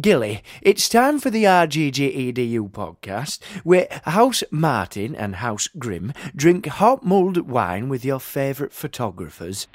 Gilly, it's time for the RGGEDU podcast, where House Martin and House Grimm drink hot mulled wine with your favourite photographers.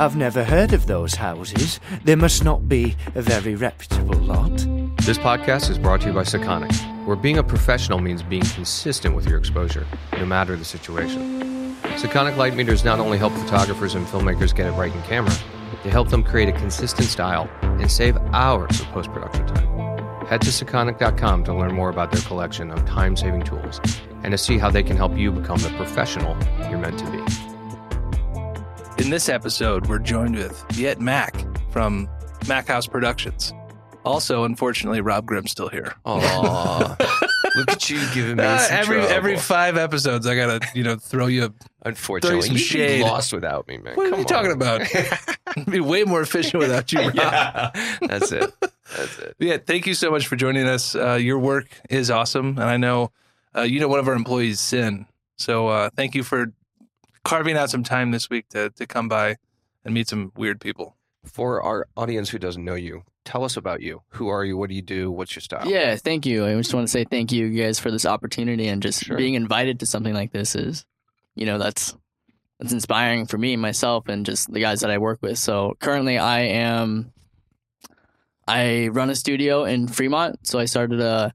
I've never heard of those houses. They must not be a very reputable lot. This podcast is brought to you by Sekonic, where being a professional means being consistent with your exposure, no matter the situation. Sekonic light meters not only help photographers and filmmakers get it right in camera, they help them create a consistent style and save hours of post production time. Head to Sekonic.com to learn more about their collection of time saving tools and to see how they can help you become the professional you're meant to be. In this episode, we're joined with Viet Mac from Mac House Productions. Also, unfortunately, Rob Grimm's still here. Oh, look at you giving me Uh, every trouble. every five episodes, I gotta you know throw you. A, Unfortunately, be shade. lost without me, man. What are Come you talking about? I'd be way more efficient without you, yeah, that's it. That's it. Yeah, thank you so much for joining us. Uh, your work is awesome, and I know uh, you know one of our employees, Sin. So uh, thank you for carving out some time this week to to come by and meet some weird people. For our audience who doesn't know you, tell us about you. Who are you? What do you do? What's your style? Yeah, thank you. I just want to say thank you guys for this opportunity and just Sure. being invited to something like this is, you know, that's that's inspiring for me myself and just the guys that I work with. So currently, I am I run a studio in Fremont. So I started a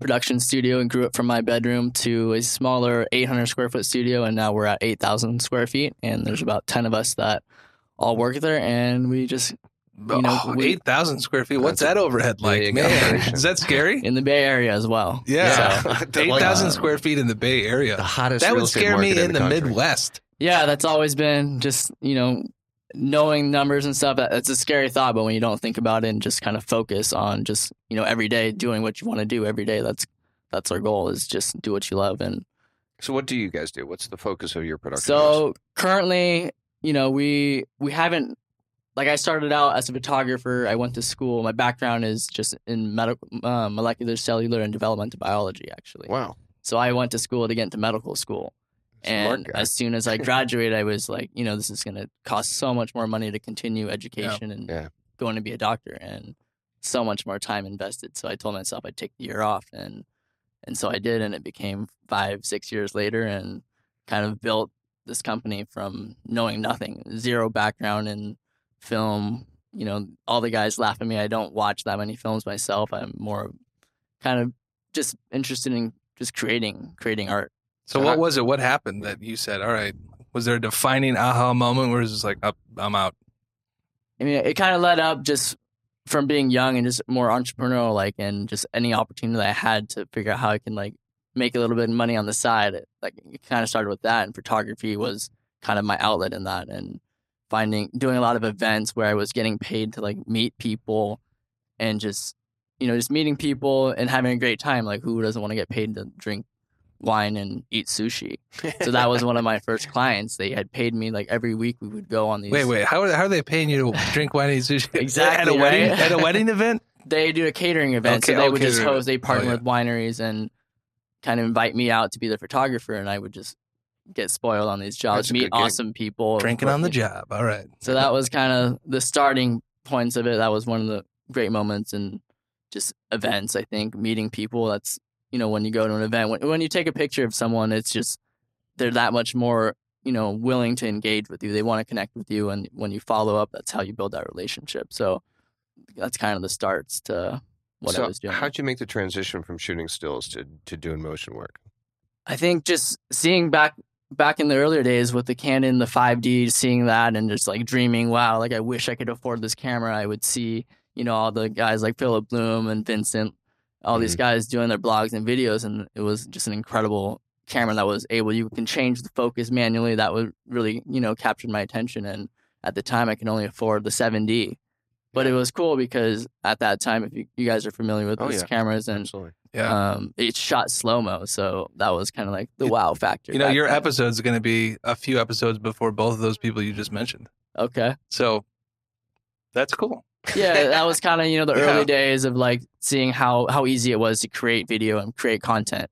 production studio and grew it from my bedroom to a smaller 800 square foot studio, and now we're at 8,000 square feet. And there's about 10 of us that all work there, and we just You know, oh, we- eight thousand square feet. What's that overhead like, man? Is that scary? in the Bay Area as well. Yeah, The- eight like, uh, square feet in the Bay Area. the hottest that would scare me market in the, country. Midwest. Yeah, that's always been just, you know, knowing numbers and stuff. That's a scary thought, but when you don't think about it and just kind of focus on just, you know, every day doing what you want to do every day, that's that's our goal is just do what you love. And So, what do you guys do? What's the focus of your production? house? so currently, you know, we we haven't like I started out as a photographer. I went to school. My background is just in medical, uh, molecular, cellular, and developmental biology, actually. wow, So I went to school to get into medical school. smart And guy. as soon as I graduated, I was like, you know, this is going to cost so much more money to continue education and Yeah. going to be a doctor and so much more time invested. So I told myself I'd take the year off and and so I did and it became 5 6 years later and kind of built this company from knowing nothing, zero background in film, you know, all the guys laugh at me. I don't watch that many films myself. I'm more kind of just interested in just creating creating art. So, So what was it? What happened that you said? All right, was there a defining aha moment where it's just like, "Up, I'm out? I mean, it kind of led up just from being young and just more entrepreneurial, like, and just any opportunity that I had to figure out how I can like make a little bit of money on the side. Like, it kind of started with that, and photography was kind of my outlet in that, and finding doing a lot of events where I was getting paid to like meet people and just you know just meeting people and having a great time. Like, who doesn't want to get paid to drink wine and eat sushi? So that was one of my first clients. They had paid me like every week. We would go on these. Wait, wait. How are, how are they paying you to drink wine and eat sushi Exactly, at a wedding? At a wedding event? they do a catering event, Okay, so they oh, would just host. They partner Oh, yeah. with wineries and kind of invite me out to be the photographer, and I would just get spoiled on these jobs, meet good gig. awesome people, Drinking on the job. All right. So that was kind of the starting points of it. That was one of the great moments and just events. I think meeting people. That's you know when you go to an event when when you take a picture of someone, it's just they're that much more you know willing to engage with you. They want to connect with you, and when you follow up, that's how you build that relationship. So that's kind of the starts to what so I was doing. how'd you make the transition from shooting stills to to doing motion work? I think just seeing back back in the earlier days with the Canon, the 5D, seeing that and just like dreaming, wow, like I wish I could afford this camera. I would see, you know, all the guys like Philip Bloom and Vincent, all these mm-hmm. guys doing their blogs and videos, and it was just an incredible camera that was able. You can change the focus manually. That would really, you know, captured my attention. And at the time, I could only afford the 7D. But it was cool because at that time, if you, you guys are familiar with Oh, these yeah. cameras, and Absolutely. Yeah. um, it shot slow mo, so that was kind of like the wow factor. you know, your then. episode's going to be a few episodes before both of those people you just mentioned. Okay, So that's cool. yeah, that was kind of you know the Yeah. early days of like seeing how how easy it was to create video and create content.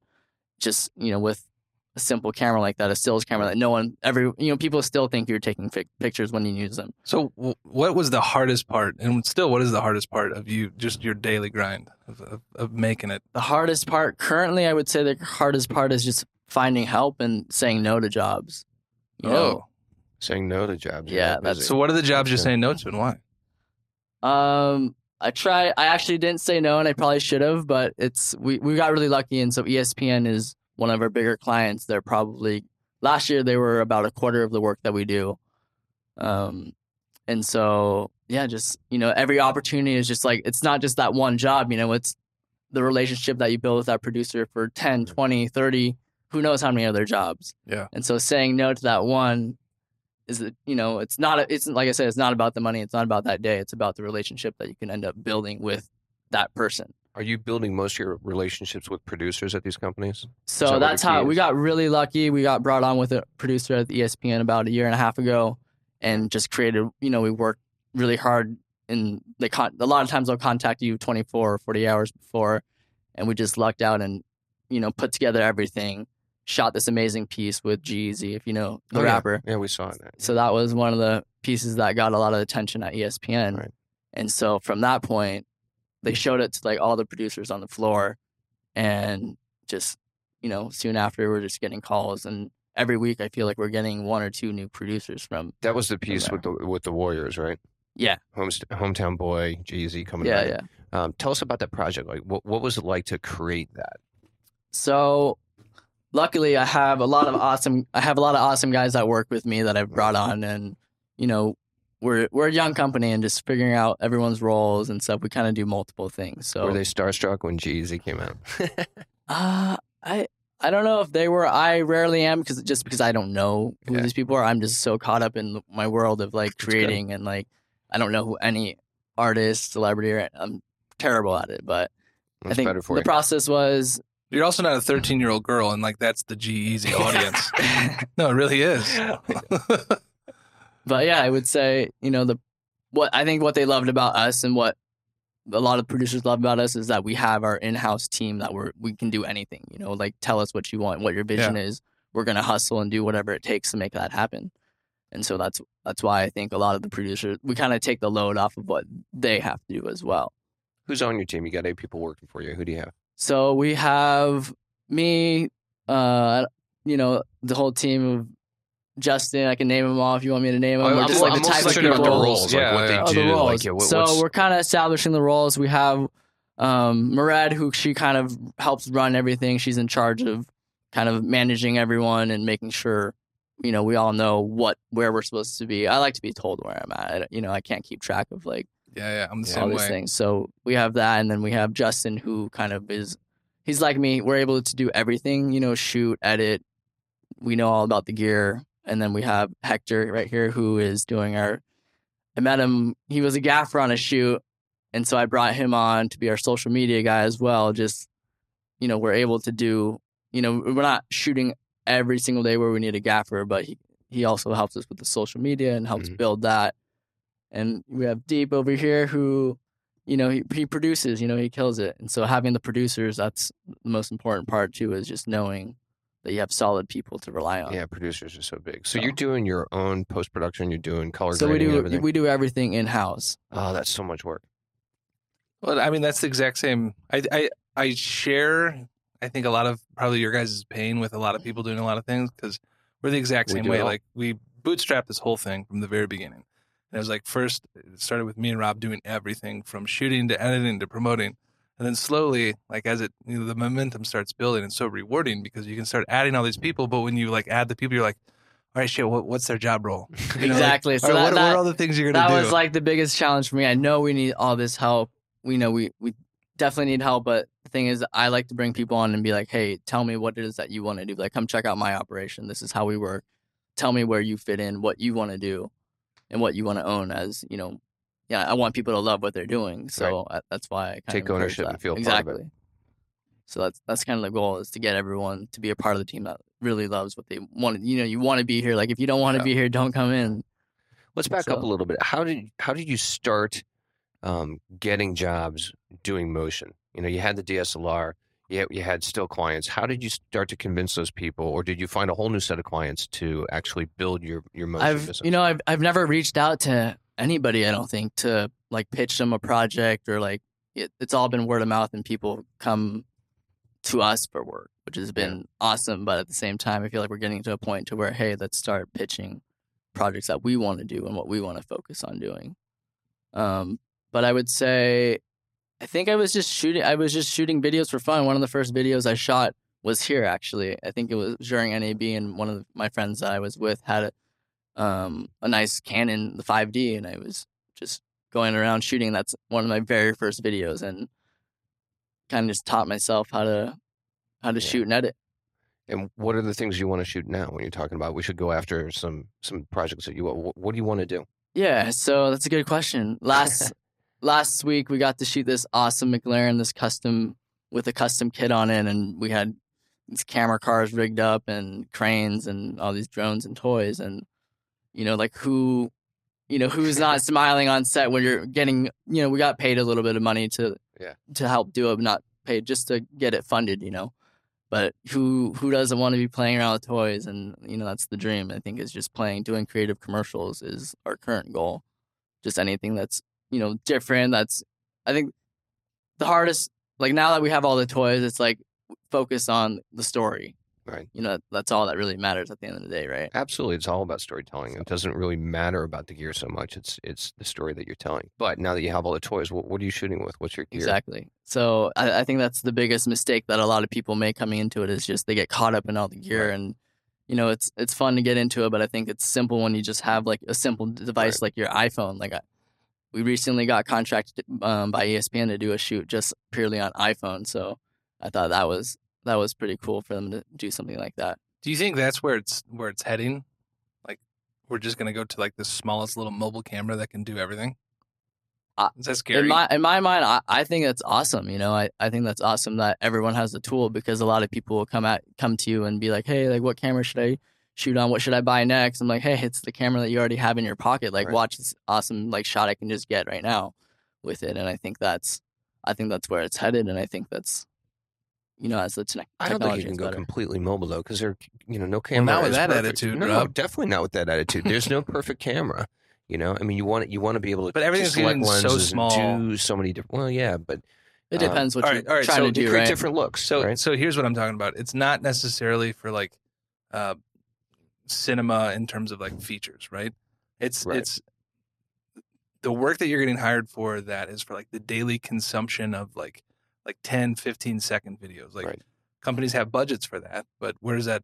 Just you know with a simple camera like that, a stills camera that no one every you know people still think you're taking fi- pictures when you use them. So, w- what was the hardest part, and still, what is the hardest part of you, just your daily grind of, of, of making it? The hardest part currently, I would say, the hardest part is just finding help and saying no to jobs. You know, Saying no to jobs. Yeah, that's- So, what are the jobs you're saying no to, and why? Um, I try. I actually didn't say no, and I probably should have, but it's we we got really lucky, and so ESPN is one of our bigger clients. They're probably last year they were about a quarter of the work that we do. Um, and so yeah, just you know, every opportunity is just like it's not just that one job. You know, it's the relationship that you build with that producer for 10, 20, 30, who knows how many other jobs. Yeah. And so saying no to that one is that you know it's not it's like I said it's not about the money it's not about that day it's about the relationship that you can end up building with that person Are you building most of your relationships with producers at these companies? so what that's how we got really lucky we got brought on with a producer at espn about a year and a half ago and just created you know we worked really hard and they con- a lot of times they'll contact you 24 or 40 hours before and we just lucked out and you know put together everything shot this amazing piece with G-Eazy, if you know the Oh, yeah. rapper Yeah, we saw that. So that was one of the pieces that got a lot of attention at ESPN. Right. And so from that point, they showed it to like all the producers on the floor and just, you know, soon after we're just getting calls and every week I feel like we're getting one or two new producers from That was the piece with the with the Warriors, right? Yeah. Homest- hometown boy, G-Eazy coming Yeah, back. yeah. Um, tell us about that project. Like, what what was it like to create that? So luckily I have a lot of awesome I have a lot of awesome guys that work with me that I've brought on and you know we're we're a young company and just figuring out everyone's roles and stuff. We kind of do multiple things. So Were they starstruck when G-Eazy came out? Uh, I I don't know if they were. I rarely am because just because I don't know who Yeah. these people are. I'm just so caught up in my world of like creating and like I don't know who any artist, celebrity. Or, I'm terrible at it, but That's I think better for the you. process was. You're also not a 13 year old girl, and like that's the G-Eazy audience. no, it really is. but yeah, I would say you know the what I think what they loved about us and what a lot of producers love about us is that we have our in-house team that we're we can do anything. You know, like tell us what you want, what your vision is. We're gonna hustle and do whatever it takes to make that happen. And so that's that's why I think a lot of the producers we kind of take the load off of what they have to do as well. Who's on your team? You got eight people working for you. Who do you have? So we have me, uh, you know, the whole team of Justin. I can name them all if you want me to name them. I'm Or just, just like I'm the mostly type of concerned about the roles, Yeah, like what yeah. they Oh, do. the roles. Like, yeah, what, so what's, we're kind of establishing the roles. We have um, Murad, who she kind of helps run everything. She's in charge of kind of managing everyone and making sure, you know, we all know what where we're supposed to be. I like to be told where I'm at. I, you know, I can't keep track of like Yeah, yeah, I'm the all same these way. things. So we have that, and then we have Justin, who kind of is. He's like me. We're able to do everything. You know, shoot, edit. We know all about the gear, and then we have Hector right here, who is doing our. I met him. He was a gaffer on a shoot, and so I brought him on to be our social media guy as well. Just, you know, we're able to do. You know, we're not shooting every single day where we need a gaffer, but he he also helps us with the social media and helps Mhm. build that. And we have Deep over here who, you know, he, he produces, you know, he kills it. And so having the producers, that's the most important part too, is just knowing that you have solid people to rely on. yeah, producers are so big. So So- you're doing your own post production. You're doing color So we do everything. we do everything in house. oh, that's so much work. Well, I mean, that's the exact same. I, I, I share. I think a lot of probably your guys' pain with a lot of people doing a lot of things because we're the exact same way. Like we bootstrapped this whole thing from the very beginning. And it was like first it started with me and Rob doing everything from shooting to editing to promoting. And then slowly, like as it you know, the momentum starts building, it's so rewarding because you can start adding all these people. But when you like add the people, you're like, all right, shit, what, what's their job role? You know, like, Exactly. all so right, that, what, that, what are all the things you're gonna do? that was like the biggest challenge for me. I know we need all this help. We know we we definitely need help, but the thing is, I like to bring people on and be like, "Hey, tell me what it is that you want to do. Like, come check out my operation. This is how we work. Tell me where you fit in, what you want to do, and what you want to own." As you know, yeah, I want people to love what they're doing. So I, that's why I kind Take ownership that. and feel part of exactly. it. So that's that's kind of the goal is to get everyone to be a part of the team that really loves what they want. You know, you want to be here. Like, if you don't want to Yeah. be here, don't come in. Let's back up a little bit. How did how did you start um, getting jobs doing motion? You know, you had the DSLR, you, you had still clients. How did you start to convince those people, or did you find a whole new set of clients to actually build your your motion I've business? you know I've I've never reached out to anybody. I don't think to like pitch them a project or like it, it's all been word of mouth and people come to us for work, which has been awesome. But at the same time, I feel like we're getting to a point to where hey, let's start pitching projects that we want to do and what we want to focus on doing. Um, but I would say, I think I was just shooting. I was just shooting videos for fun. One of the first videos I shot was here actually. I think it was during NAB, and one of my friends that I was with had a um, a nice Canon, the 5D, and I was just going around shooting. That's one of my very first videos, and kind of just taught myself how to how to Yeah. shoot and edit. and what are the things you want to shoot now? When you're talking about, we should go after some some projects that you. What, what do you want to do? Yeah, so that's a good question. Last last week we got to shoot this awesome McLaren, this custom with a custom kit on it, and we had these camera cars rigged up and cranes and all these drones and toys, and you know, like who, you know, who's not smiling on set when you're getting, you know, we got paid a little bit of money to Yeah. to help do it, not paid just to get it funded, you know. But who who doesn't want to be playing around with toys? And you know that's the dream. I think is just playing, doing creative commercials is our current goal. Just anything that's you know different. That's I think the hardest. Like now that we have all the toys, it's like focus on the story. Right. You know that's all that really matters at the end of the day, right? Absolutely, it's all about storytelling. It doesn't really matter about the gear so much. It's it's the story that you're telling. But now that you have all the toys, what, what are you shooting with? What's your gear? Exactly. So I, I think that's the biggest mistake that a lot of people make coming into it is just they get caught up in all the gear Right. and you know it's it's fun to get into it, but I think it's simple when you just have like a simple device Right. like your iPhone. Like I, we recently got contracted um, by ESPN to do a shoot just purely on iPhone, so I thought that was that was pretty cool for them to do something like that. Do you think that's where it's where it's heading? Like we're just gonna go to like the smallest little mobile camera that can do everything? Uh, Is that scary? In my in my mind, I, I think that's awesome. You know, I, I think that's awesome that everyone has the tool because a lot of people will come at come to you and be like, hey, like what camera should I shoot on? What should I buy next? I'm like, hey, it's the camera that you already have in your pocket. Like, Right. watch this awesome like shot I can just get right now with it. And I think that's I think that's where it's headed. And I think that's you know as the te- I don't technology think you can go better. completely mobile though, because they're you know no camera. not with is that perfect. attitude, No, Rob. definitely not with that attitude. There's no perfect camera. You know, I mean, you want you want to be able to, But everything's getting so small. do so many different. Well, yeah, but It um, depends what all you're right, all right, trying so to do, create right? different looks. So right? so here's what I'm talking about. It's not necessarily for like uh cinema in terms of like features, right? It's Right. it's the work that you're getting hired for that is for like the daily consumption of like like 10 15 second videos. Like Right. companies have budgets for that, but where's that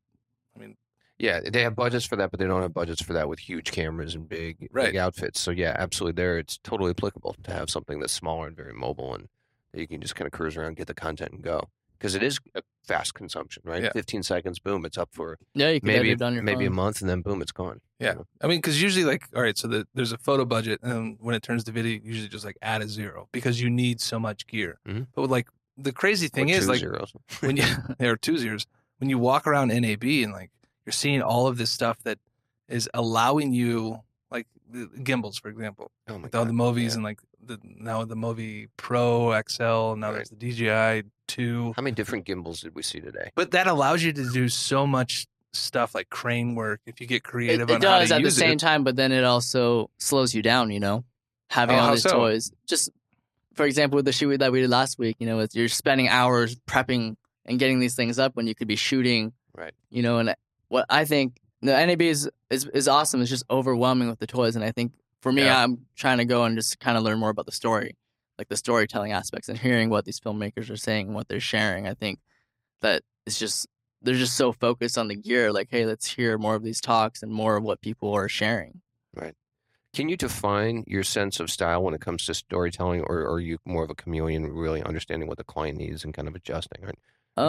I mean Yeah, they have budgets for that, but they don't have budgets for that with huge cameras and big Right. big outfits. So yeah, absolutely, there it's totally applicable to have something that's smaller and very mobile, and that you can just kind of cruise around, get the content, and go. Because it is a fast consumption, right? Yeah. Fifteen seconds, boom, it's up for Yeah, you can maybe edit it on your maybe a month, and then boom, it's gone. you Yeah. know? I mean, because usually, like, all right, so the, there's a photo budget, and when it turns to video, you usually just like add a zero because you need so much gear. Mhm. But like the crazy Or thing is, like, zeros. when you there are two zeros, when you walk around NAB and like you're seeing all of this stuff that is allowing you, like the gimbals, for example, oh my with all the movies yeah. and like the now the Movi Pro XL, now Right. there's the DJI two. How many different gimbals did we see today? But that allows you to do so much stuff like crane work if you get creative it on how does to at the same it. time, but then it also slows you down. You know, having Oh, all these so? toys. Just for example, with the shoot that we did last week, you know, it's, you're spending hours prepping and getting these things up when you could be shooting. Right. You know, and what I think the NAB is is, is awesome. It's just overwhelming with the toys, and I think for me, Yeah. I'm trying to go and just kind of learn more about the story, like the storytelling aspects, and hearing what these filmmakers are saying and what they're sharing. I think that it's just they're just so focused on the gear. Like, hey, let's hear more of these talks and more of what people are sharing. Right. Can you define your sense of style when it comes to storytelling, or, or are you more of a chameleon, really understanding what the client needs and kind of adjusting? Right?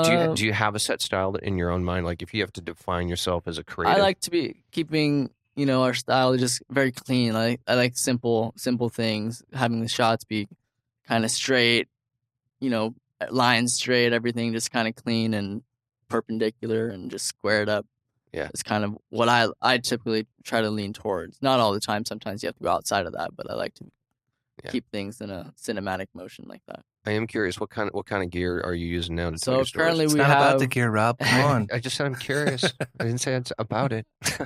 do you Um, do you have a set style in your own mind? Like if you have to define yourself as a creative, I like to be keeping, you know, our style just very clean. I I like simple, simple things. Having the shots be kind of straight, you know, lines straight, everything just kind of clean and perpendicular and just squared up. Yeah. it's kind of what I I typically try to lean towards. Not all the time. Sometimes you have to go outside of that, but I like to Yeah. keep things in a cinematic motion like that. I am curious. What kind of what kind of gear are you using now to tell So your stories? currently It's we not have about the gear, Rob. Come on. I just said I'm curious. I didn't say it's about it. it's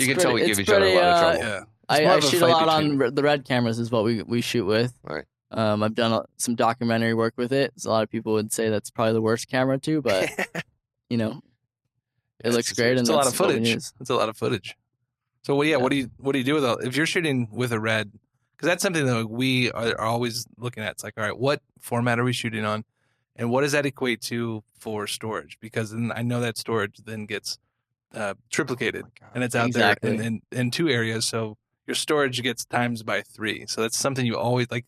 You can pretty, tell we give each other a lot of uh, trouble. yeah. I, more I shoot a lot between- on re- the red cameras is what we we shoot with. Right. Um, I've done some documentary work with it. So a lot of people would say that's probably the worst camera too, but you know, it It's- looks great. It's and a lot of footage. It's a lot of footage. So, well, yeah, Yeah. What do you what do you do with all, if you're shooting with a red? Because that's something that we are, always looking at. It's like, all right, what format are we shooting on, and what does that equate to for storage? Because then I know that storage then gets uh, triplicated, and it's out Exactly. there in, in in two areas. So your storage gets times by three. So that's something you always like.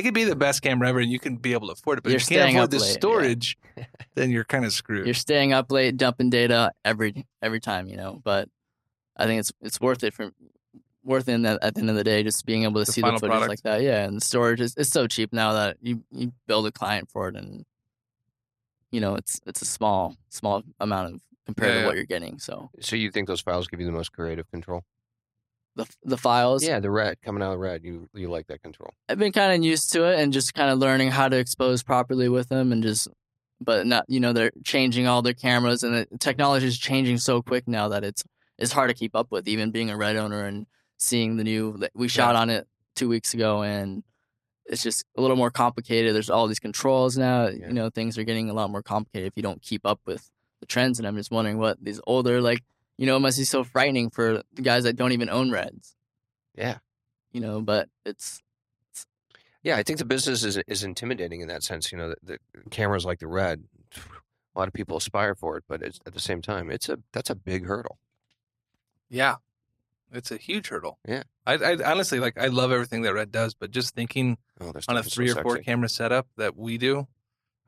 It could be the best camera ever, and you can be able to afford it. But You're if you can't staying afford up the late, yeah. storage, then you're kind of screwed. You're staying up late, dumping data every every time, you know. But I think it's it's worth it for worth it in that, at the end of the day, just being able to The see the footage product. like that. Yeah, and the storage is it's so cheap now that you you build a client for it, and you know it's it's a small small amount of compared Yeah, to what you're getting. So So you think those files give you the most creative control? The the files, Yeah, the red coming out of the red. You you like that control? I've been kind of used to it and just kind of learning how to expose properly with them and just but not you know they're changing all their cameras and the technology is changing so quick now that it's it's hard to keep up with even being a red owner and seeing the new that we shot on it 2 weeks ago and it's just a little more complicated there's all these controls now Yeah. you know things are getting a lot more complicated if you don't keep up with the trends and I'm just wondering what these older like you know it must be so frightening for the guys that don't even own reds Yeah. you know but it's Yeah, I think the business is is intimidating in that sense. You know, the, the cameras like the red. A lot of people aspire for it, but it's, at the same time, it's a that's a big hurdle. Yeah, it's a huge hurdle. Yeah. I, I honestly like. I love everything that Red does, but just thinking Oh, on a three or four camera setup that we do,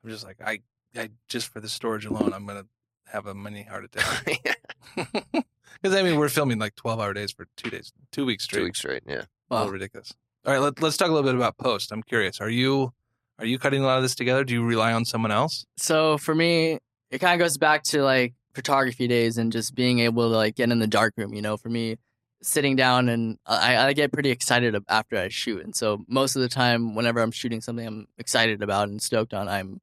I'm just like, I, I just for the storage alone, I'm gonna have a mini heart attack. Because I mean, we're filming like 12 hour days for two days, two weeks straight. Two weeks straight. Yeah. A wow. little ridiculous. All right, let, let's talk a little bit about post. I'm curious. Are you are you cutting a lot of this together? Do you rely on someone else? so for me, it kind of goes back to like photography days and just being able to like get in the dark room. You know, for me, sitting down and uh, I, I get pretty excited after I shoot, and so most of the time, whenever I'm shooting something I'm excited about and stoked on, I'm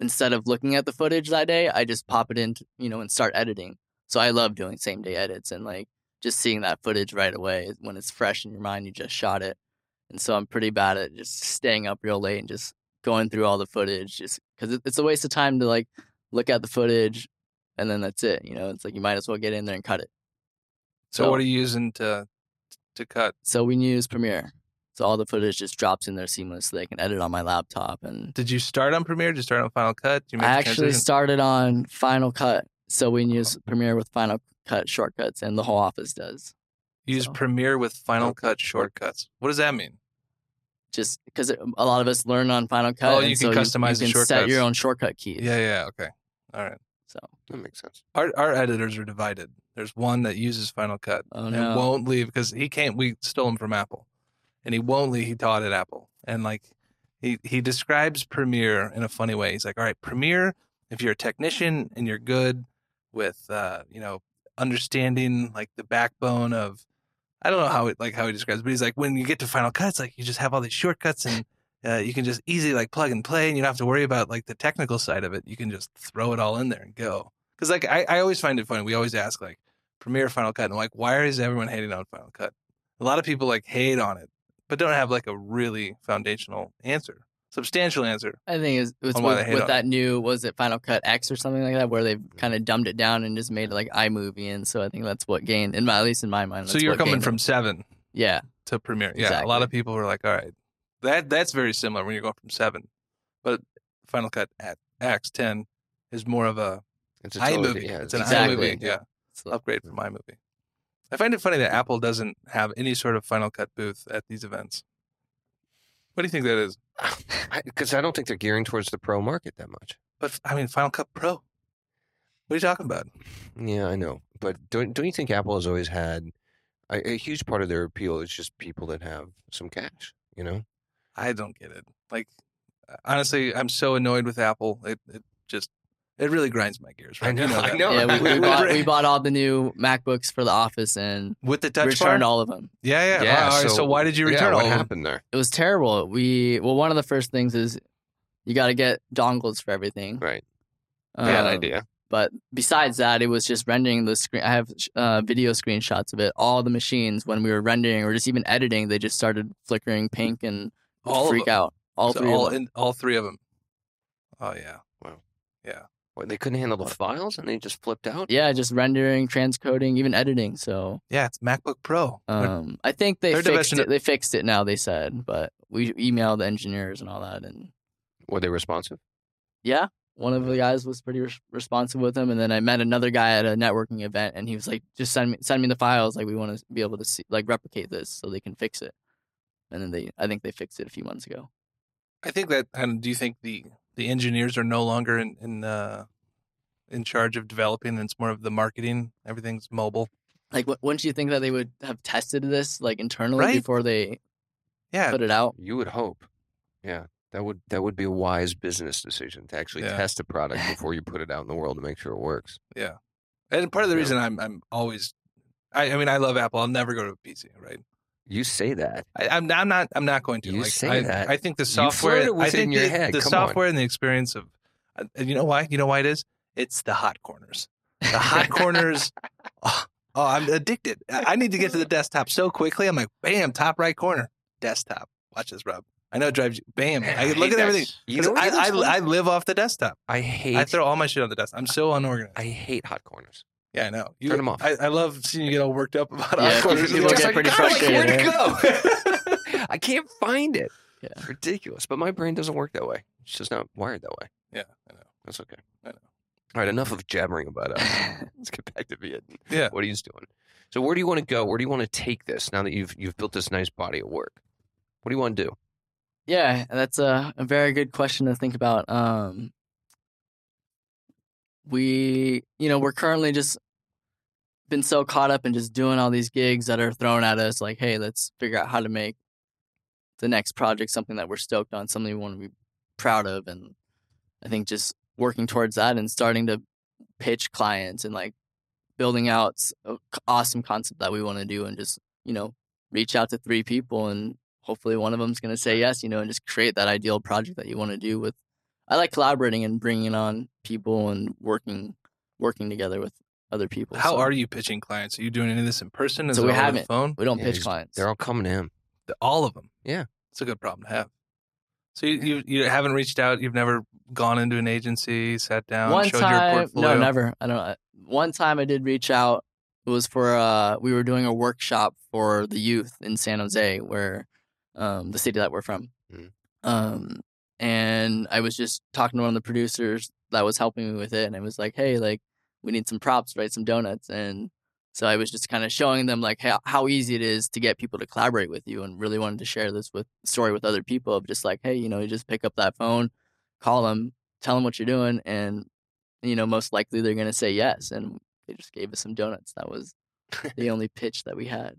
instead of looking at the footage that day, I just pop it in, you know, and start editing. So I love doing same day edits and like just seeing that footage right away when it's fresh in your mind. You just shot it, and so I'm pretty bad at just staying up real late and just going through all the footage just because it's a waste of time to like look at the footage and then that's it. You know, it's like you might as well get in there and cut it. So, So- what are you using to to cut? So we use Premiere. So all the footage just drops in there seamlessly. So they can edit on my laptop. And Did you start on Premiere? Did you start on Final Cut? Did you make I actually started on Final Cut. So we use Premiere with Final Cut shortcuts, and the whole office does. use so- Premiere with Final Final Cut Cut shortcuts. What does that mean? Just because a lot of us learn on Final Cut. Oh, and you can so customize the you, can set your own shortcut keys. Yeah, yeah, okay, all right. So That makes sense. Our our editors are divided. There's one that uses Final Cut oh and no, won't leave because he can't. We stole him from Apple, and he won't leave. He taught at Apple, and like he he describes Premiere in a funny way. He's like, all right, Premiere. If you're a technician and you're good with uh, you know understanding like the backbone of I don't know how it like how he describes, it, but he's like when you get to Final Cut, it's like you just have all these shortcuts and uh, you can just easily like plug and play, and you don't have to worry about like the technical side of it. You can just throw it all in there and go. Because like I, I always find it funny. We always ask like Premiere, Final Cut, and like, why is everyone hating on Final Cut? A lot of people like hate on it, but don't have like a really foundational answer, substantial answer. I think it's, it's On why with, with on that new was it Final Cut X or something like that, where they've kind of dumbed it down and just made it like iMovie, and so I think that's what gained, in my at least in my mind. so you're what coming from it. seven yeah, to Premiere. Yeah, a lot of people were like, all right, that that's very similar when you're going from seven, but Final Cut at X ten is more of a It's a totally, iMovie. Yeah, it's an Exactly. iMovie. Yeah. So- upgrade from mm. iMovie. I find it funny that Apple doesn't have any sort of Final Cut booth at these events. What do you think that is? because I, don't think they're gearing towards the pro market that much. But I mean, Final Cut Pro. What are you talking about? Yeah, I know, but don't don't you think Apple has always had a, a huge part of their appeal is just people that have some cash, you know? I don't get it. Like, honestly, I'm so annoyed with Apple. It, it just It really grinds my gears. Right? I know, You I know. Yeah, we, we, We bought, we bought all the new MacBooks for the office and with the touch returned bar. all of them. Yeah, yeah. Yeah. All right, so, why did you yeah, return What all of them? happened there? It was terrible. We well, one of the first things is you got to get dongles for everything. Right. Bad Um, idea. But besides that, it was just rendering the screen. I have uh, video screenshots of it. All the machines when we were rendering or just even editing, they just started flickering pink and All freak out. All So three all, of them. in, all three of them. Oh yeah. Wow. Yeah. What, they couldn't handle the files and they just flipped out. yeah, just rendering, transcoding, even editing. So Yeah, it's MacBook Pro. Um, I think they they're fixed division- it. They fixed it now. They said, but we emailed the engineers and all that, and Were they responsive? yeah, one of the guys was pretty res- responsive with him. And then I met another guy at a networking event, and he was like, "Just send me send me the files. Like we want to be able to see like replicate this so they can fix it." And then they, I think they fixed it a few months ago. I think that. And do you think the the engineers are no longer in in uh, in charge of developing? And it's more of the marketing. Everything's mobile. Like, wh- wouldn't you think that they would have tested this like internally Right. before they Yeah. put it out? You would hope. Yeah. That would that would be a wise business decision to actually Yeah. test a product before you put it out in the world to make sure it works. Yeah. And part of the Yeah. reason I'm I'm always. I, I mean, I love Apple. I'll never go to a PC, right? You say that. I, I'm, I'm not. I'm not going to. You like, say I, that. I think the software. I think in your the, head. the Come on. software and the experience of. uh, You know why? You know why it is? It's the hot corners. The hot corners. Oh, oh, I'm addicted. I need to get to the desktop so quickly. I'm like, bam, top right corner, desktop. Watch this, Rob. I know it drives you. Bam. I I look at that. everything. You know I, I, I live off the desktop. I hate I throw all my shit on the desktop. I'm so unorganized. I hate hot corners. Yeah, I know. You, Turn 'em off. I, I love seeing you get all worked up about Yeah, hot corners. people It's get like, pretty God, like, frustrated, where'd it go? I can't find it. Yeah. It's ridiculous. But my brain doesn't work that way. It's just not wired that way. yeah, I know. That's okay. I know. All right, enough of jabbering about us. Let's get back to Vietnam. Yeah. What he's doing. So where do you want to go? Where do you want to take this now that you've you've built this nice body of work? What do you want to do? Yeah, that's a, a very good question to think about. Um, we, you know, we're currently just been so caught up in just doing all these gigs that are thrown at us. Like, hey, let's figure out how to make the next project something that we're stoked on, something we want to be proud of, and I think just working towards that and starting to pitch clients and like building out s- a c- awesome concept that we want to do and just you know reach out to three people and hopefully one of them's going to say yes you know and just create that ideal project that you want to do with i like collaborating and bringing on people and working working together with other people How So are you pitching clients? Are you doing any of this in person? Is So it we all over the haven't. phone? we don't Yeah, pitch clients They're all coming to him. The- All of them. Yeah. It's a good problem to have. So you, you you haven't reached out. You've never gone into an agency, sat down, one showed your time portfolio. no never i don't I- one time i did reach out it was for uh we were doing a workshop for the youth in san jose where um the city that we're from Mhm. um and i was just talking to one of the producers that was helping me with it and i was like hey like we need some props right some donuts and so i was just kind of showing them like how, how easy it is to get people to collaborate with you and really wanted to share this with story with other people of just like hey you know you just pick up that phone call them tell them what you're doing and you know most likely they're going to say yes and they just gave us some donuts that was the only pitch that we had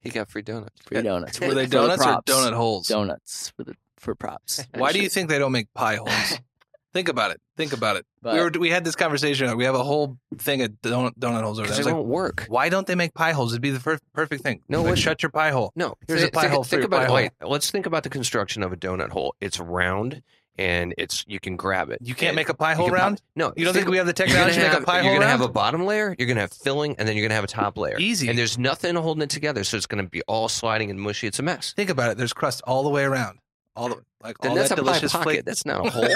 He got free donuts. free donuts Were they For the donuts or donut holes? donuts for the for props Why do you think they don't make pie holes? Think about it. Think about it. But- we were we had this conversation. We have a whole thing of donut, donut holes over there. Because I it like, won't work. why don't they make pie holes? It'd be the first perfect thing. No, like, shut your pie hole. No, Here's a pie think, hole think about it. Wait, let's think about the construction of a donut hole. It's round and it's you can grab it. You can't And make a pie hole pop- round. No, You don't think we have the technology to make have, a pie hole? round. You're gonna round? have a bottom layer. You're gonna have filling, and then you're gonna have a top layer. Easy. And there's nothing holding it together, so it's gonna be all sliding and mushy. It's a mess. Think about it. There's crust all the way around. All the like Then all that's that a pie delicious pocket. flake. That's not a hole.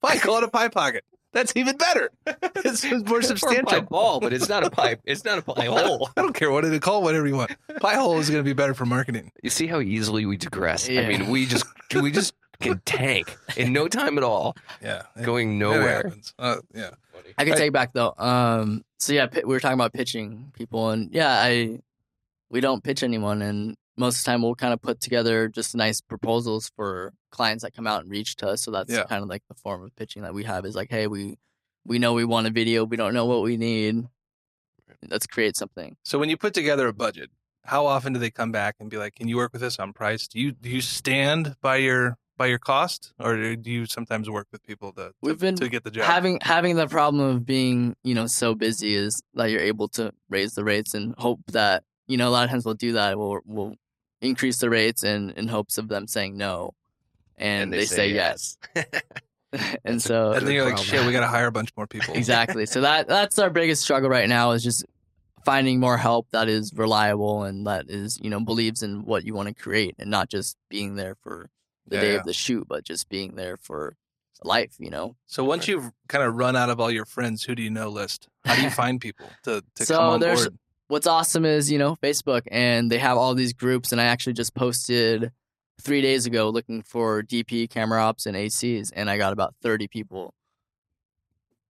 Why call it a pie pocket? That's even better. It's more Or a pie substantial. ball, but it's not a pie. It's not a pie hole. I don't care what it call it, whatever you want. Pie hole is going to be better for marketing. You see how easily we digress. I mean, we just we just can tank in no time at all, Yeah, going nowhere. Uh, yeah, I can Right. take back though. Um, so yeah, pi- we were talking about pitching people, and yeah, I we don't pitch anyone, and most of the time we'll kind of put together just nice proposals for clients that come out and reach to us. So that's Yeah. kind of like the form of pitching that we have is like, hey, we we know we want a video, we don't know what we need. Let's create something. So when you put together a budget, how often do they come back and be like, "Can you work with us on price?" Do you do you stand by your by your cost, or do you sometimes work with people to to, We've been to get the job? having having the problem of being you know so busy is that you're able to raise the rates and hope that you know a lot of times we'll do that we'll we'll increase the rates in in hopes of them saying no and, they, say, yes, and so and then you're like, problem. shit, we got to hire a bunch more people. exactly so that that's our biggest struggle right now is just finding more help that is reliable and that is you know believes in what you want to create and not just being there for the Yeah, day yeah. of the shoot but just being there for life you know So once you've kind of run out of all your friends, who do you know list? How do you find people to, to So come on there's- board? What's awesome is you know Facebook and they have all these groups and I actually just posted three days ago looking for DP camera ops and ACs and I got about 30 people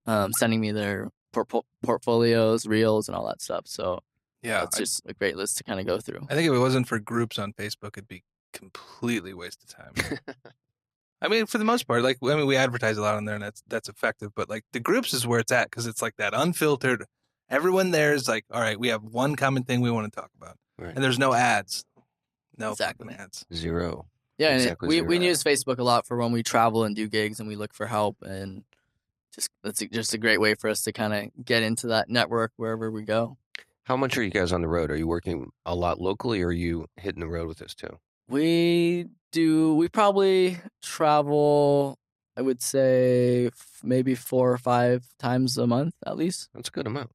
um, sending me their por- portfolios, reels, and all that stuff. So Yeah, it's just a great list to kind of go through. I think if it wasn't for groups on Facebook, it'd be completely waste of time. I mean, for the most part, like I mean, we advertise a lot on there, and that's that's effective. But like the groups is where it's at because it's like that unfiltered. Everyone there is like, all right, we have one common thing we want to talk about, Right. and there's no ads, no Exactly. ads. Zero. Yeah, and it- Exactly we zero we use Facebook a lot for when we travel and do gigs and we look for help and just that's just a great way for us to kind of get into that network wherever we go. How much are you guys on the road? Are you working a lot locally, or are you hitting the road with this too? We do. We probably travel. I would say f- maybe four or five times a month at least. That's a good amount.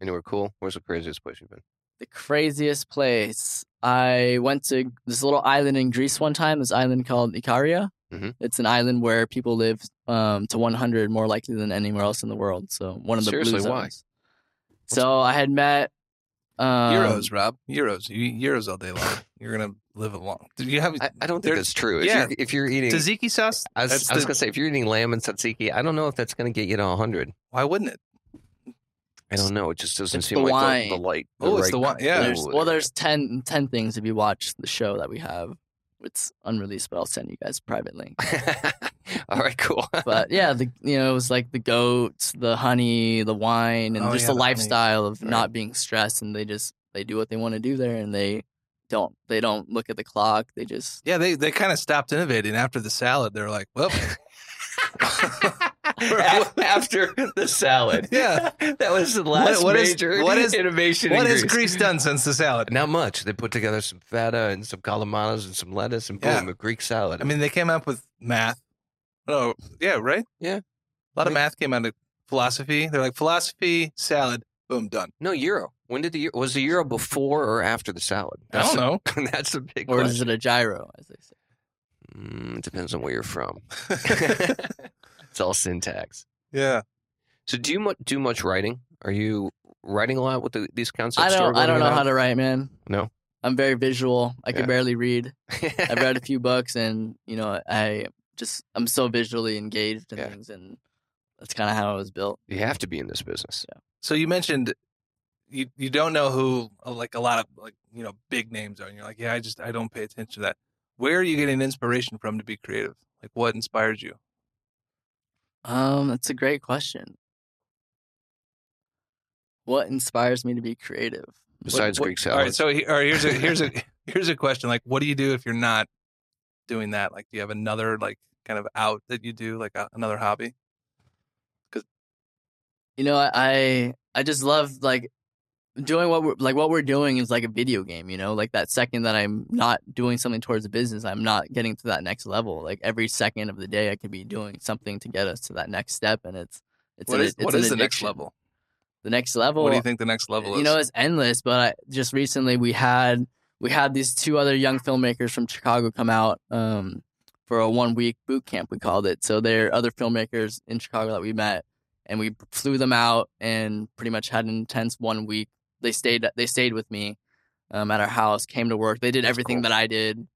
Anywhere cool? Where's the craziest place you've been? The craziest place. I went to this little island in Greece one time. This island called Ikaria. Mhm. It's an island where people live um, to 100 more likely than anywhere else in the world. So one of the Seriously, blue why? zones. So I had met um, euros, Rob, euros, you eat euros all day long. You're gonna live a long. Do you have I, I don't think that's true. If, yeah. you're, if you're eating, tzatziki sauce? I was, I was the- gonna say, if you're eating lamb and tzatziki, I don't know if that's gonna get you to 100. Why wouldn't it? I don't know. It just doesn't It's seem the like the, the wine. light. Oh, it's the wine, yeah. There's, well, there's 10, 10 things if you watch the show that we have. It's unreleased, but I'll send you guys a private link. All right, cool. But yeah, the you know it was like the goats, the honey, the wine, and Oh, just yeah, the the honey. lifestyle of Right. not being stressed, and they just they do what they want to do there, and they don't they don't look at the clock. They just Yeah, they they kind of stopped innovating after the salad. They're like, well, After the salad, Yeah. that was the last what is- major what is- innovation. what in has Greece. Greece done since the salad? Not much. They put together some feta and some calamatas and some lettuce, and boom, Yeah. a Greek salad. I mean, they came up with math. Oh, yeah, right. Yeah. a lot of math came out of philosophy. They're like philosophy, salad, boom, done. no euro. When did the euro, was the euro before or after the salad? I don't know. know. That's a big or is it a gyro as they say. Mm, it depends on where you're from. it's all syntax. yeah, So, do you mu- do much writing? Are you writing a lot with the, these concepts? I don't I don't know going how to write, man. No? I'm very visual. I can Yeah. barely read. I've read a few books, and you know I just I'm so visually engaged in Yeah. things, and that's kind of how I was built. you have to be in this business. So you mentioned you you don't know who uh, like a lot of like you know big names are, and you're like, yeah, I just I don't pay attention to that. Where are you getting inspiration from to be creative? Like, what inspires you? Um, that's a great question. What inspires me to be creative? Besides What- Greek All right, so he, all right, here's a here's a here's a question. Like, what do you do if you're not doing that? Like, do you have another like kind of out that you do, like a, another hobby? Because you know, I I just love like doing what we're like what we're doing is like a video game. You know, like that second that I'm not doing something towards the business, I'm not getting to that next level. Like every second of the day, I could be doing something to get us to that next step, and it's it's what is, it's what is the next level? The next level. What do you think the next level is? You know, it's endless. But I, just recently, we had we had these two other young filmmakers from Chicago come out um, for a one week boot camp. We called it. So they're other filmmakers in Chicago that we met, and we flew them out and pretty much had an intense one week. They stayed they stayed with me um, at our house, came to work. They did That's everything cool. that I did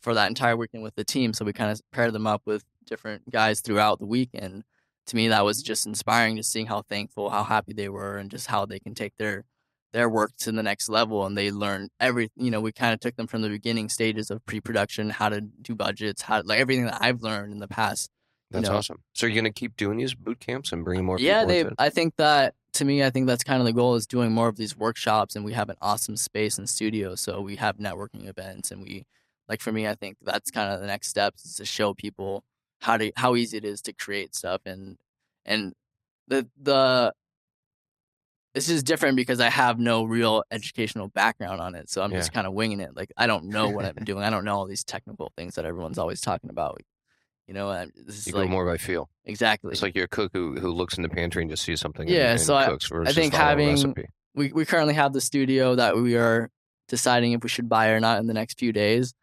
for that entire weekend with the team. So we kind of paired them up with different guys throughout the weekend to me that was just inspiring to seeing how thankful how happy they were and just how they can take their their work to the next level and they learn every you know we kind of took them from the beginning stages of pre-production how to do budgets how like everything that i've learned in the past That's know. awesome. So, you're going to keep doing these boot camps and bringing more yeah people they i think that to me i think that's kind of the goal is doing more of these workshops and we have an awesome space and studio so we have networking events and we like for me, I think that's kind of the next steps is to show people how to how easy it is to create stuff and and the the it's just different because I have no real educational background on it. So I'm just kind of winging it. Like I don't know what I'm doing. I don't know all these technical things that everyone's always talking about. You know, I'm, this is You like go more by feel. exactly. It's like you're a cook who, who looks in the pantry and just sees something. Yeah, and, and so I- cooks versus think having- we we currently have the studio that we are deciding if we should buy or not in the next few days.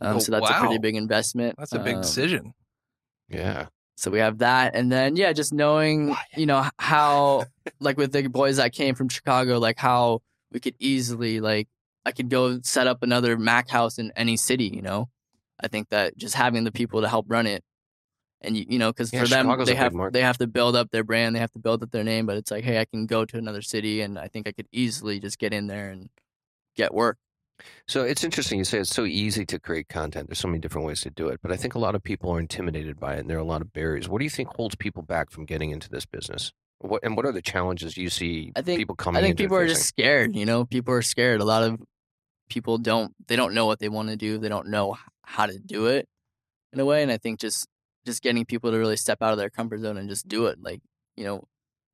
Um, Oh, so that's a pretty big investment. That's a big Um, decision. Yeah. So we have that, and then yeah, just knowing you know how like with the boys that came from Chicago, like how we could easily like I could go set up another Mac house in any city. You know, I think that just having the people to help run it, and you, you know, because Yeah, for them Chicago's a they have they have to build up their brand, they have to build up their name, but it's like hey, I can go to another city, and I think I could easily just get in there and get work. So it's interesting. You say it's so easy to create content. There's so many different ways to do it, but I think a lot of people are intimidated by it, and there are a lot of barriers. What do you think holds people back from getting into this business? What and what are the challenges you see I think- people coming? I think people are just scared. You know, people are scared. A lot of people don't. They don't know what they want to do. They don't know how to do it in a way. And I think just just getting people to really step out of their comfort zone and just do it. Like you know,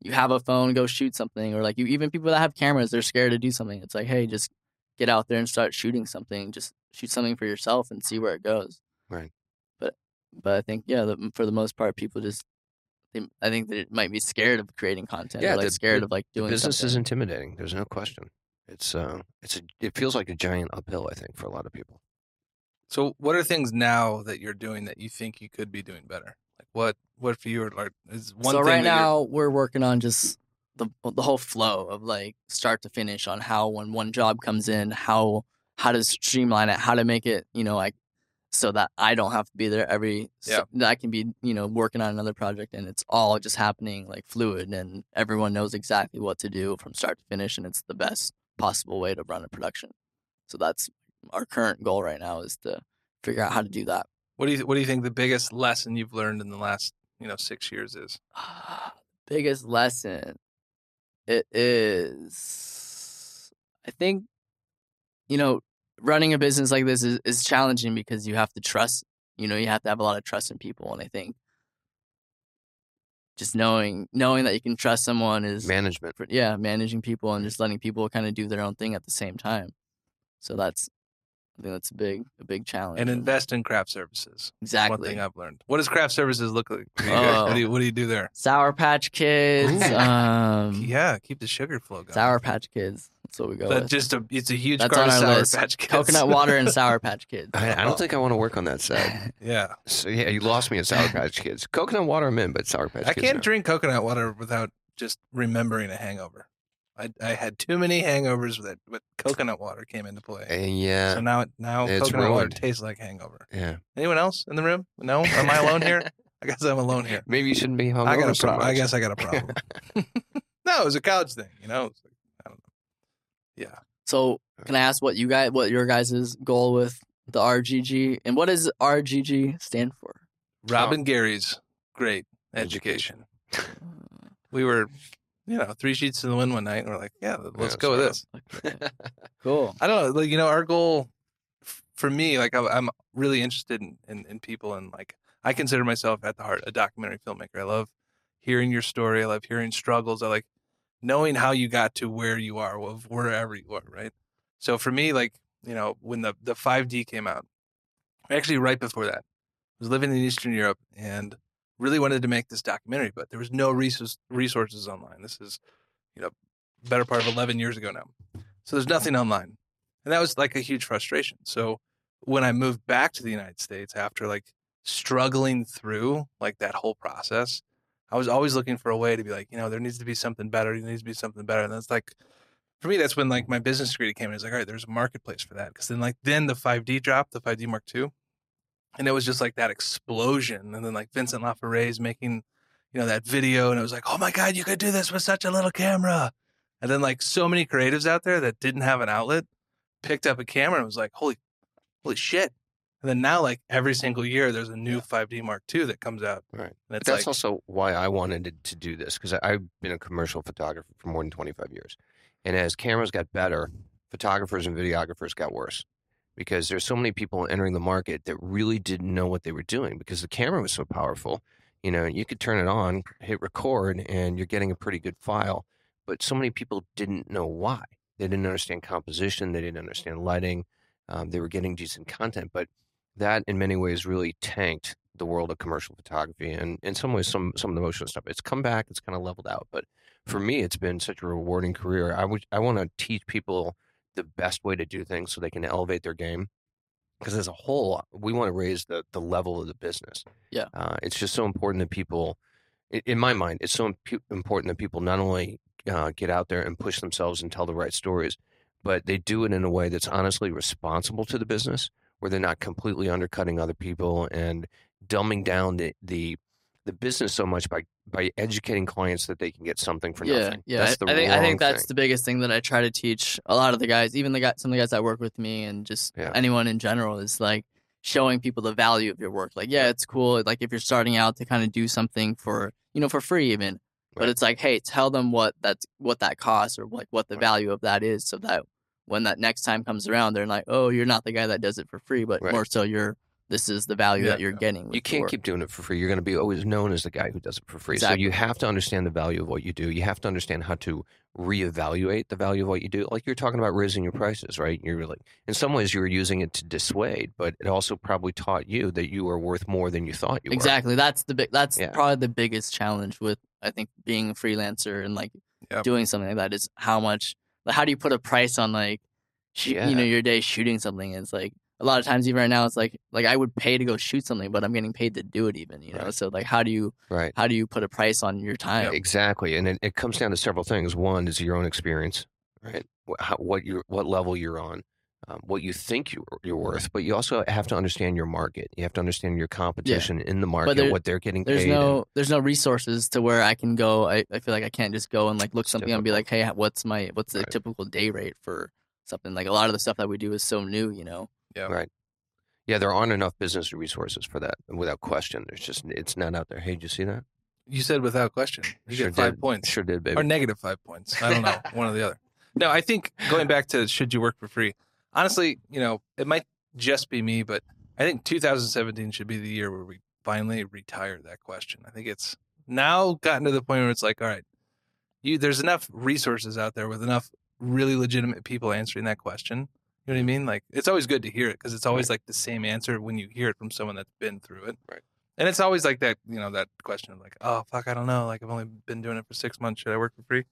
you have a phone, go shoot something, or like you even people that have cameras, they're scared to do something. It's like, hey, just get out there and start shooting something. Just shoot something for yourself and see where it goes. Right. But but I think yeah, the, for the most part, people just. They, I think that it might be scared of creating content. Yeah, or like the- scared the of like doing business something. is intimidating. There's no question. It's uh, it's a, it feels like a giant uphill. I think for a lot of people. So, what are things now that you're doing that you think you could be doing better? Like, what what for you are like is one so right now we're working on just the the whole flow of like start to finish on how when one job comes in how how to streamline it how to make it you know like so that I don't have to be there every so Yeah. that I can be you know working on another project and it's all just happening like fluid and everyone knows exactly what to do from start to finish and it's the best possible way to run a production so that's our current goal right now is to figure out how to do that What do you What do you think the biggest lesson you've learned in the last you know six years is? Ah, biggest lesson it is i think you know running a business like this is, is challenging because you have to trust you know you have to have a lot of trust in people and i think just knowing knowing that you can trust someone is Management. yeah managing people and just letting people kind of do their own thing at the same time so that's i think that's a big a big challenge And invest in craft services. exactly One thing I've learned. What does craft services look like? for you guys? Oh. What, do you, what do you do there? sour patch kids um Yeah, keep the sugar flow going. Sour Patch Kids. That's what we go That's with. just a. It's a huge That's on our sour list. patch kids. Coconut water and Sour Patch Kids. I, I don't think I want to work on that side. yeah, So yeah, you lost me at Sour Patch Kids. Coconut water I'm in, but Sour Patch I Kids. can't no. drink coconut water without just remembering a hangover. I I had too many hangovers that with coconut water came into play. Uh, yeah, So now it now It's coconut water tastes like hangover. yeah. Anyone else in the room? No, am I alone here? I guess I'm alone here. Maybe you shouldn't be hungover I got a so problem. I guess I got a problem. no, it was a college thing. You know, like, I don't know. Yeah. So, can I ask what you guys, what your guys' goal with the RGG, and what does RGG stand for? Robin Gary's great education. We were, you know, three sheets to the wind one night, and we're like, yeah, let's Yeah, go with this. Cool. I don't know, like you know, our goal f- for me, like I'm, I'm really interested in, in in people, and like I consider myself at the heart a documentary filmmaker. I love hearing your story. I love hearing struggles. I like knowing how you got to where you are, of wherever you are, right? So for me, like you know, when the the 5D came out, actually right before that, I was living in Eastern Europe and really wanted to make this documentary, but there was no resource, resources online. This is, you know, better part of 11 years ago now. So there's nothing online. And that was like a huge frustration. So when I moved back to the United States after like struggling through like that whole process, I was always looking for a way to be like, you know, there needs to be something better. There needs to be something better. And that's like, for me, that's when like my business degree came in. It's like, all right, there's a marketplace for that. Cause then like, then the 5D dropped, the 5D Mark II. And it was just like that explosion. And then like Vincent Laforet's making, you know, that video. And it was like, oh my God, you could do this with such a little camera. And then like so many creatives out there that didn't have an outlet picked up a camera and was like, holy, holy shit. And then now like every single year there's a new 5D Mark II that comes out. Right. That's like, also why I wanted to, to do this because I've been a commercial photographer for more than 25 years. And as cameras got better, photographers and videographers got worse. Because there's so many people entering the market that really didn't know what they were doing because the camera was so powerful. You know, you could turn it on, hit record, and you're getting a pretty good file. But so many people didn't know why. They didn't understand composition. They didn't understand lighting. Um, they were getting decent content, but that in many ways really tanked the world of commercial photography and in some ways some some of the motion stuff it's come back it's kind of leveled out but for me it's been such a rewarding career i would i want to teach people the best way to do things so they can elevate their game because as a whole we want to raise the the level of the business Yeah. uh, it's just so important that people in, my mind it's so imp- important that people not only uh, get out there and push themselves and tell the right stories but they do it in a way that's honestly responsible to the business where they're not completely undercutting other people and dumbing down the the, the business so much by by educating clients that they can get something for yeah, nothing. yeah. That's I, I think I think that's thing. the biggest thing that I try to teach a lot of the guys, even the guys, some of the guys that work with me, and just Yeah. anyone in general, is like showing people the value of your work. Like, yeah, it's cool. Like if you're starting out to kind of do something for you know for free even, but Right. it's like, hey, tell them what that's what that costs or like what the Right. value of that is, so that when that next time comes around, they're like, oh, you're not the guy that does it for free, but Right. more so you're this is the value Yeah, that you're getting. You can't keep doing it for free. You're going to be always known as the guy who does it for free. So you have to understand the value of what you do. You have to understand how to reevaluate the value of what you do. Like you're talking about raising your prices, right? You're like, in some ways, you were using it to dissuade, but it also probably taught you that you are worth more than you thought you were. Exactly. That's the big. That's Yeah. probably the biggest challenge with I think being a freelancer and like Yep. doing something like that is how much. Like, how do you put a price on like, sh- Yeah. you know, your day shooting something? It's like a lot of times even right now it's like like I would pay to go shoot something, but I'm getting paid to do it even. You know, Right. so like how do you Right. how do you put a price on your time? Exactly, and it, it comes down to several things. One is your own experience, right? How, what you what level you're on, um, what you think you, you're worth, but you also have to understand your market. You have to understand your competition in the market, there- what they're getting There's paid. and- no there's no resources to where I can go. I, I feel like I can't just go and like look something up and be like, hey, what's my what's the Right. typical day rate for something? Like a lot of the stuff that we do is so new, you know. Right. yeah, there aren't enough business resources for that, without question. There's just it's not out there. Hey, did you see that? You said without question. You Sure get five did. points. Sure did, baby. or negative five points. I don't know, one or the other. No, I think going back to should you work for free? Honestly, you know, it might just be me, but I think 2017 should be the year where we finally retire that question. I think it's now gotten to the point where it's like, all right, you there's enough resources out there with enough really legitimate people answering that question. You know what I mean? Like it's always good to hear it because it's always like the same answer when you hear it from someone that's been through it. Right. And it's always like that, you know, that question of like, oh fuck, I don't know. Like I've only been doing it for six months. Should I work for free?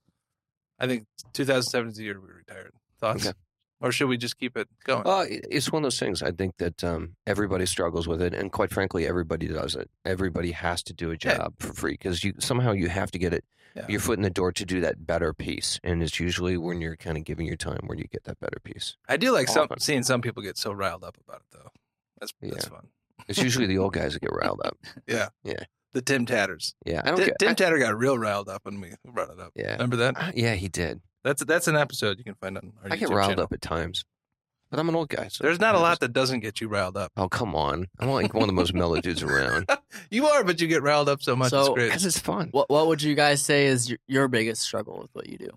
I think 2007 is the year we retired. Thoughts? Okay. Or should we just keep it going? Well, it's one of those things. I think that um, everybody struggles with it, and quite frankly, everybody does it. Everybody has to do a Yeah. job for free because you somehow you have to get it Yeah. your foot in the door to do that better piece, and it's usually when you're kind of giving your time where you get that better piece. I do like some seeing some people get so riled up about it though. That's that's Yeah. fun. It's usually the old guys that get riled up. Yeah. Yeah. The Tim Tadders. Yeah, I don't Tim, get. Tim I- Tadder got real riled up when we brought it up. yeah, Remember that? I- yeah, he did. That's that's an episode you can find on our I get riled channel. up at times, but I'm an old guy. So There's not a I lot just- that doesn't get you riled up. Oh come on! I'm like one of the most mellow dudes around You are, but you get riled up so much. it's So- great. because it's fun. What what would you guys say is your, your biggest struggle with what you do?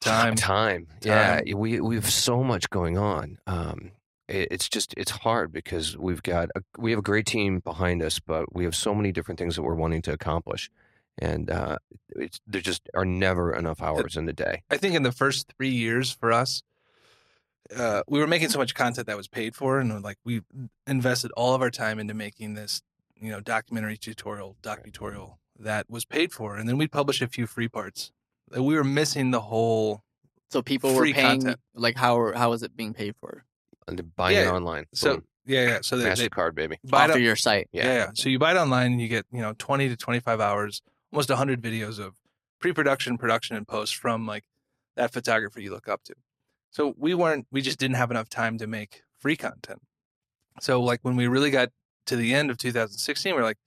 Time. time. Time. Yeah, we we have so much going on. Um, it, it's just it's hard because we've got a, we have a great team behind us, but we have so many different things that we're wanting to accomplish, and uh, it's, there just are never enough hours in the day. I think in the first three years for us, uh, we were making so much content that was paid for, and like we invested all of our time into making this, you know, documentary tutorial, doc tutorial that was paid for, and then we'd publish a few free parts. Uh, We were missing the whole. So people Free were paying content. like how how was it being paid for? And then buying it online. So Boom. yeah, yeah. So they, they Mastercard, baby. buy it off up- of your site. Yeah. yeah. So you buy it online and you get, you know, 20 to 25 hours, almost 100 videos of pre-production, production, and post from like that photographer you look up to. So we weren't, we just didn't have enough time to make free content. So like when we really got to the end of 2016, we're like,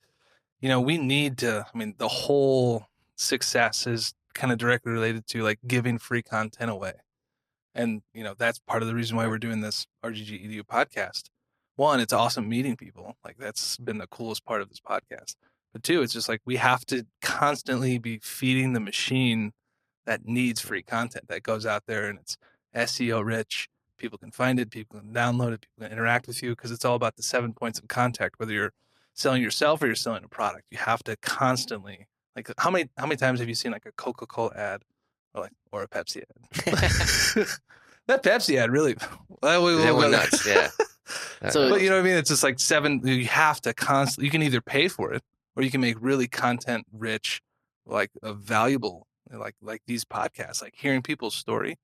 you know, we need to, I mean, the whole success is kind of directly related to like giving free content away. And, you know, that's part of the reason why we're doing this RGG EDU podcast one, it's awesome meeting people. Like that's been the coolest part of this podcast. But two, it's just like we have to constantly be feeding the machine that needs free content that goes out there and it's SEO rich, people can find it, people can download it, people can interact with you because it's all about the seven points of contact. Whether you're selling yourself or you're selling a product, you have to constantly like how many how many times have you seen like a Coca Cola ad or like or a Pepsi ad? that Pepsi ad really well, we- They we'll- went nuts. Yeah. So- but you know what I mean? It's just like seven. You have to constantly. You can either pay for it, or you can make really content rich, like a valuable, like like these podcasts. Like hearing people's story.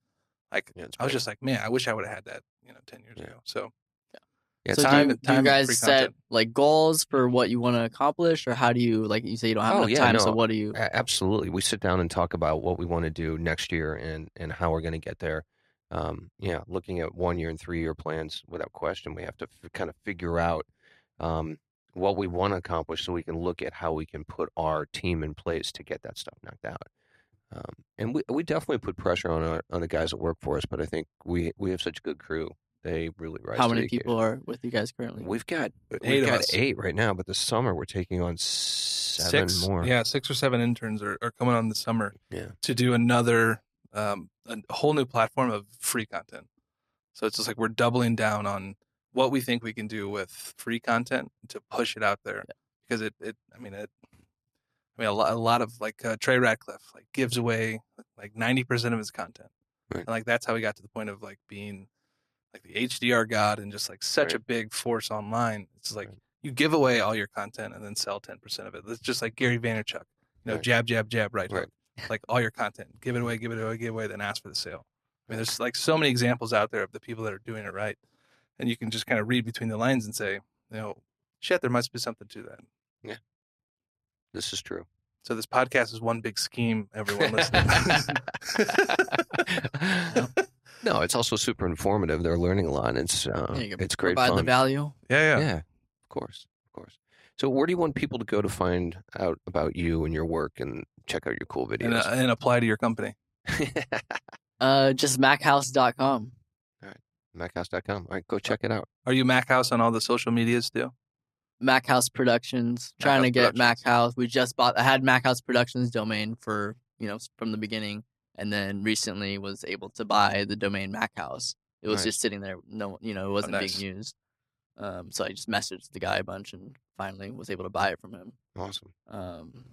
Like Yeah, I was just like, man, I wish I would have had that, you know, ten years Yeah. ago. So Yeah, so time- do, you, do you guys set like goals for what you want to accomplish, or how do you like you say you don't have Oh, enough yeah, time? So what do you? Absolutely. We sit down and talk about what we want to do next year and, and how we're going to get there. Um, yeah, looking at one year and three year plans without question, we have to f- kind of figure out um, what we want to accomplish so we can look at how we can put our team in place to get that stuff knocked out. Um, and we, we definitely put pressure on our, on the guys that work for us, but I think we, we have such a good crew. They really rise How to many the people occasion. are with you guys currently? We've got Eight we've got us. eight right now, but this summer we're taking on seven six, more. yeah, six or seven interns are, are coming on this summer. Yeah. to do another, um, a whole new platform of free content. So it's just like we're doubling down on what we think we can do with free content to push it out there because it, it, I mean, it, I mean, a lot, a lot of like uh, Trey Ratcliff like gives away like ninety percent of his content, Right. and like that's how we got to the point of like being like the HDR god and just like such a big force online. It's like Right. you give away all your content and then sell ten percent of it. It's just like Gary Vaynerchuk, you know, Right. jab, jab, jab, right, Right. hook. like all your content, give it away, give it away, give it away, then ask for the sale. I mean, there's like so many examples out there of the people that are doing it right, and you can just kind of read between the lines and say, you know, shit, there must be something to that. Yeah, this is true. So this podcast is one big scheme. Everyone listening. no, it's also super informative. They're learning a lot. And it's uh, Yeah, it's great provide fun. the value. yeah, yeah. yeah. of course, of course. So, where do you want people to go to find out about you and your work and check out your cool And, videos? uh, and apply to your company. Uh, just machouse.com. Machouse.com. All right, go check it out. Are you MacHouse on all the social medias too? MacHouse Productions. Mac trying House to get MacHouse. We just bought. I had MacHouse Productions domain for you know from the beginning, and then recently was able to buy the domain MacHouse. It was Nice. just sitting there. No, you know, it wasn't nice. being used. Um, so I just messaged the guy a bunch and finally was able to buy it from him. Awesome. Um,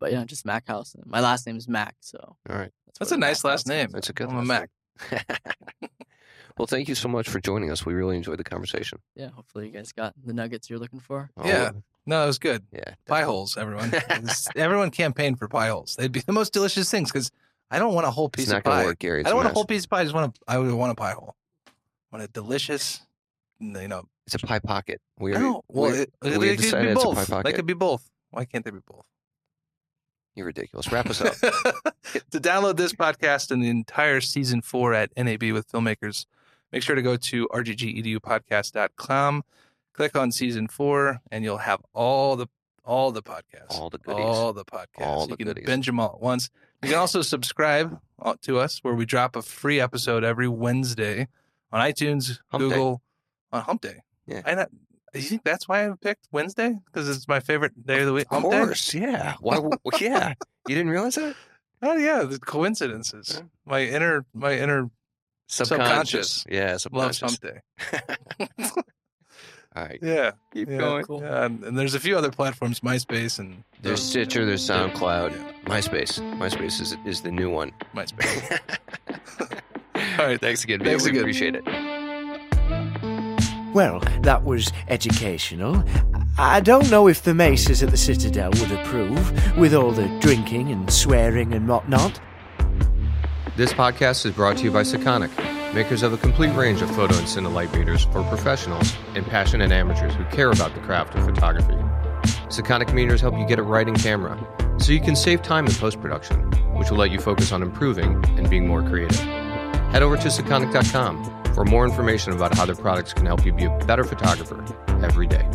but yeah, just Mac House. My last name is Mac, so All right. That's where a nice Mac last name. comes That's a good I'm a last Mac. well, thank you so much for joining us. We really enjoyed the conversation. Yeah, hopefully you guys got the nuggets you're looking for. Oh, All Yeah. No, it was good. Yeah. Pie holes, everyone. It's- everyone campaigned for pie holes. They'd be the most delicious things because I don't want a whole piece It's not of pie. work, Gary. I don't want a whole piece of pie. I just want a. I would want a pie hole. I want a delicious. You know. It's a pie pocket. We No. Well, we- it, we it, have they could be both. pie They could be both. Why can't they be both? You're ridiculous. Wrap us up. to download this podcast and the entire season four at NAB with filmmakers, make sure to go to rggedupodcast.com, click on season four, and you'll have all the all the podcasts. All the goodies. All the podcasts. All the you can goodies. binge them all at once. You can also subscribe uh, to us where we drop a free episode every Wednesday on iTunes, Hump day. Google, on Hump Day. Yeah. I not, you think that's why I picked Wednesday? Because it's my favorite day of the week. Of course. Yeah. Why? yeah. You didn't realize that? Oh yeah, the coincidences. Yeah. My inner, my inner Subconscious. Yeah. loves Subconscious. Hump Day. All right. Yeah, Keep yeah, going. Cool. Yeah, and, and there's a few other platforms, MySpace and There's Stitcher. There's SoundCloud. Yeah. MySpace. MySpace is is the new one. MySpace. All right. Thanks again. man. Thanks we appreciate it. Well, that was educational. I don't know if the Maces at the Citadel would approve, with all the drinking and swearing and whatnot. This podcast is brought to you by Sekonic, makers of a complete range of photo and cine light meters for professionals and passionate amateurs who care about the craft of photography. Sekonic meters help you get it right in camera, so you can save time in post production, which will let you focus on improving and being more creative. Head over to Sekonic.com for more information about how their products can help you be a better photographer every day.